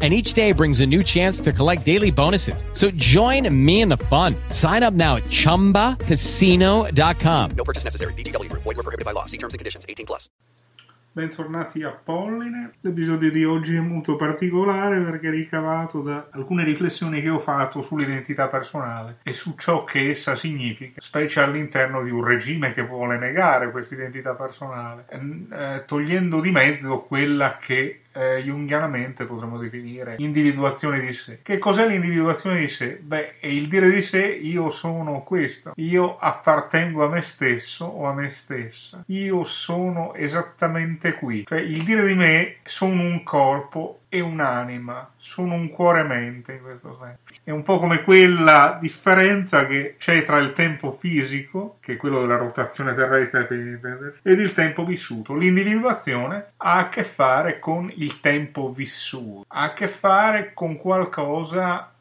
and each day brings a new chance to collect daily bonuses. So join me in the fun. Sign up now at ChumbaCasino.com. No purchase necessary. VGW Group. Void were prohibited by law. See terms and conditions. 18 plus. Bentornati a Polline. L'episodio di oggi è molto particolare perché è ricavato da alcune riflessioni che ho fatto sull'identità personale e su ciò che essa significa, specie all'interno di un regime che vuole negare questa identità personale, eh, togliendo di mezzo quella che eh, junghianamente potremmo definire individuazione di sé. Che cos'è l'individuazione di sé? Beh, è il dire di sé io sono questo, io appartengo a me stesso o a me stessa, io sono esattamente qui. Cioè il dire di me sono un corpo e un'anima, sono un cuore-mente in questo senso. È un po' come quella differenza che c'è tra il tempo fisico, che è quello della rotazione terrestre ed il tempo vissuto. L'individuazione ha a che fare con il tempo vissuto, ha a che fare con qualcosa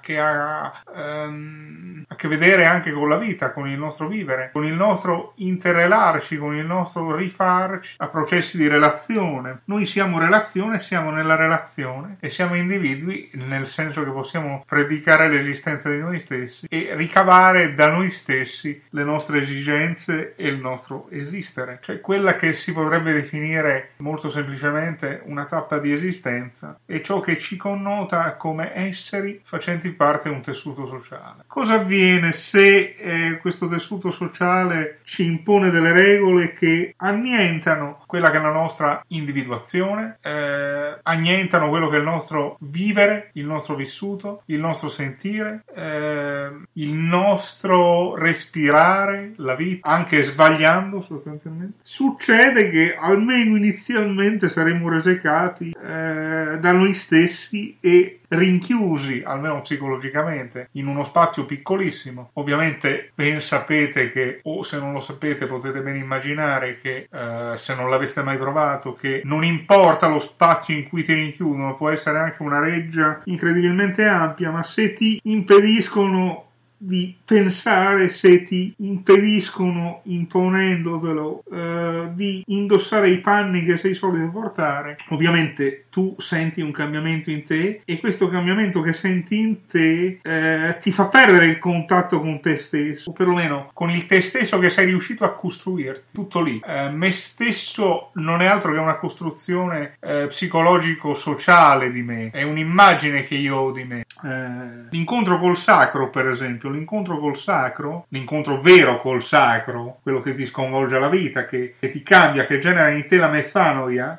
che ha um, a che vedere anche con la vita, con il nostro vivere, con il nostro interrelarci, con il nostro rifarci a processi di relazione. Noi siamo relazione, siamo nella relazione e siamo individui nel senso che possiamo predicare l'esistenza di noi stessi e ricavare da noi stessi le nostre esigenze e il nostro esistere, cioè quella che si potrebbe definire molto semplicemente una tappa di esistenza e ciò che ci connota come essere esseri facenti parte di un tessuto sociale. Cosa avviene se eh, questo tessuto sociale ci impone delle regole che annientano quella che è la nostra individuazione, eh, annientano quello che è il nostro vivere, il nostro vissuto, il nostro sentire, eh, il nostro respirare la vita, anche sbagliando sostanzialmente? Succede che almeno inizialmente saremo resecati eh, da noi stessi e rinchiusi, almeno psicologicamente, in uno spazio piccolissimo. Ovviamente ben sapete che, o se non lo sapete potete ben immaginare che, eh, se non l'aveste mai provato, che non importa lo spazio in cui ti rinchiudono, può essere anche una reggia incredibilmente ampia, ma se ti impediscono di pensare se ti impediscono, imponendotelo, eh, di indossare i panni che sei solito portare. Ovviamente tu senti un cambiamento in te e questo cambiamento che senti in te eh, ti fa perdere il contatto con te stesso, o perlomeno con il te stesso che sei riuscito a costruirti. Tutto lì. Eh, me stesso non è altro che una costruzione eh, psicologico-sociale di me, è un'immagine che io ho di me. Eh, l'incontro col sacro, per esempio, l'incontro col sacro, l'incontro vero col sacro, quello che ti sconvolge la vita, che, che ti cambia, che genera in te la mezzanoia,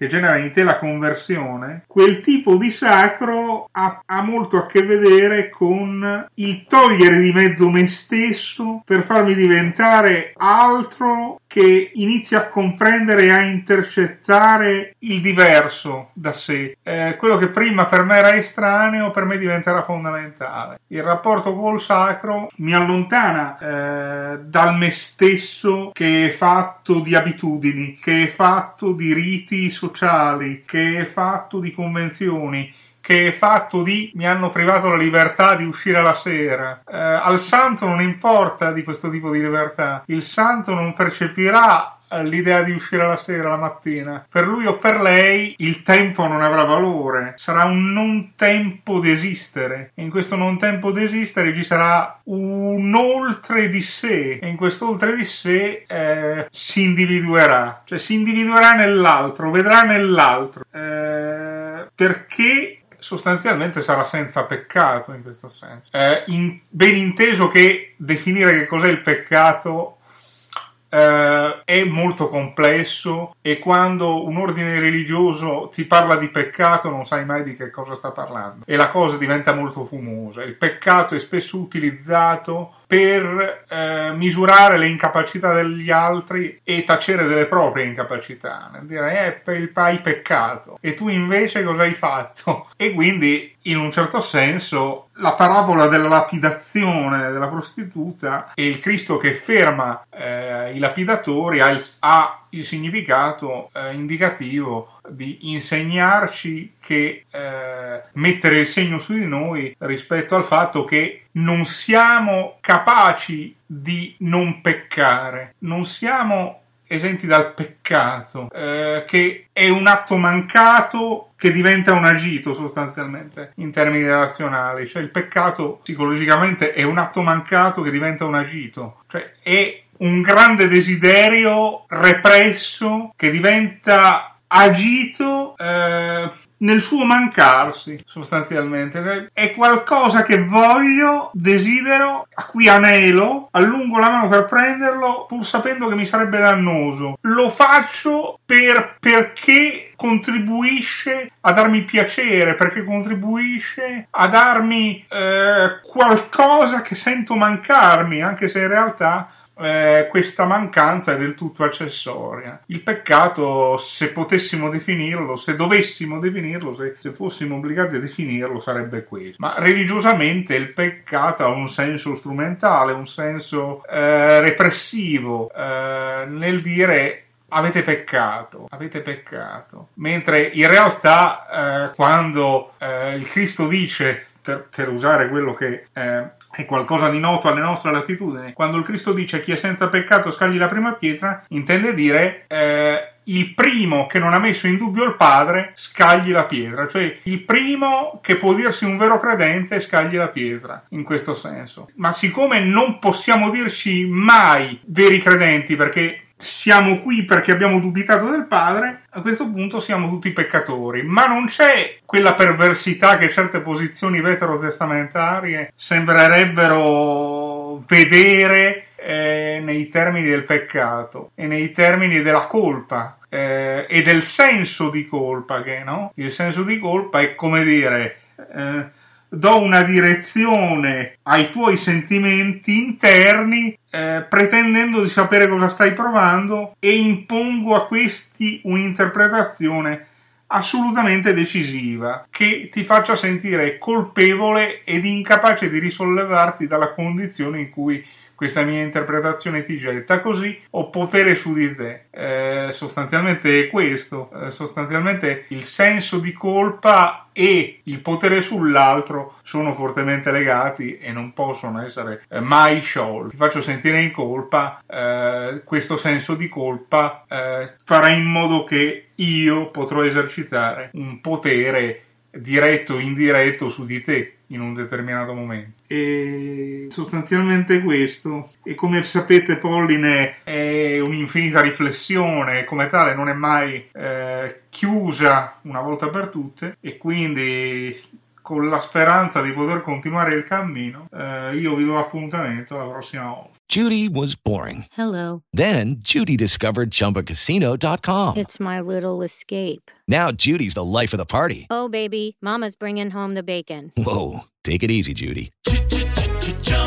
che genera in te la conversione, quel tipo di sacro ha, ha, molto a che vedere con il togliere di mezzo me stesso per farmi diventare altro che inizia a comprendere e a intercettare il diverso da sé. Eh, quello che prima per me era estraneo, per me diventerà fondamentale. Il rapporto col sacro mi allontana eh, dal me stesso che è fatto di abitudini, che è fatto di riti sociali, che è fatto di convenzioni che è fatto di mi hanno privato la libertà di uscire la sera. Eh, al santo non importa di questo tipo di libertà, il santo non percepirà eh, l'idea di uscire la sera, la mattina. Per lui o per lei il tempo non avrà valore, sarà un non tempo di esistere. E in questo non tempo di esistere ci sarà un oltre di sé. E in questo oltre di sé eh, si individuerà, cioè si individuerà nell'altro, vedrà nell'altro. Eh, perché sostanzialmente sarà senza peccato in questo senso. Eh, in, ben inteso che definire che cos'è il peccato eh, è molto complesso e quando un ordine religioso ti parla di peccato non sai mai di che cosa sta parlando e la cosa diventa molto fumosa. Il peccato è spesso utilizzato per eh, misurare le incapacità degli altri e tacere delle proprie incapacità, nel dire eh, hai peccato e tu invece cosa hai fatto? E quindi in un certo senso la parabola della lapidazione della prostituta e il Cristo che ferma eh, i lapidatori ha il, ha il significato eh, indicativo di insegnarci che eh, mettere il segno su di noi rispetto al fatto che non siamo capaci di non peccare, non siamo esenti dal peccato, eh, che è un atto mancato che diventa un agito sostanzialmente in termini relazionali, cioè il peccato psicologicamente è un atto mancato che diventa un agito, cioè è un grande desiderio represso che diventa agito eh, nel suo mancarsi, sostanzialmente. È qualcosa che voglio, desidero, a cui anelo, allungo la mano per prenderlo, pur sapendo che mi sarebbe dannoso. Lo faccio per, perché contribuisce a darmi piacere, perché contribuisce a darmi eh, qualcosa che sento mancarmi, anche se in realtà eh, questa mancanza è del tutto accessoria. Il peccato, se potessimo definirlo, se dovessimo definirlo, se, se fossimo obbligati a definirlo, sarebbe questo. Ma religiosamente il peccato ha un senso strumentale, un senso eh, repressivo eh, nel dire avete peccato, avete peccato. Mentre in realtà eh, quando eh, il Cristo dice per, per, usare quello che eh, è qualcosa di noto alle nostre latitudini. Quando il Cristo dice chi è senza peccato scagli la prima pietra, intende dire eh, il primo che non ha messo in dubbio il padre scagli la pietra, cioè il primo che può dirsi un vero credente scagli la pietra, in questo senso. Ma siccome non possiamo dirci mai veri credenti perché siamo qui perché abbiamo dubitato del padre, a questo punto siamo tutti peccatori. Ma non c'è quella perversità che certe posizioni veterotestamentarie sembrerebbero vedere eh, nei termini del peccato e nei termini della colpa eh, e del senso di colpa, che no? Il senso di colpa è come dire. Eh, do una direzione ai tuoi sentimenti interni eh, pretendendo di sapere cosa stai provando e impongo a questi un'interpretazione assolutamente decisiva che ti faccia sentire colpevole ed incapace di risollevarti dalla condizione in cui questa mia interpretazione ti getta così ho potere su di te. Eh, sostanzialmente è questo. Eh, sostanzialmente il senso di colpa e il potere sull'altro sono fortemente legati e non possono essere eh, mai sciolti. Ti faccio sentire in colpa, eh, questo senso di colpa eh, farà in modo che io potrò esercitare un potere diretto o indiretto su di te in un determinato momento. E sostanzialmente questo. E come sapete, Polline è un'infinita riflessione, come tale non è mai eh, chiusa una volta per tutte, e quindi con la speranza di poter continuare il cammino, eh, io vi do appuntamento alla prossima volta. Judy was boring. Hello. Then Judy discovered ChumbaCasino.com. It's my little escape. Now Judy's the life of the party. Oh, baby, Mama's bringing home the bacon. Whoa, take it easy, Judy.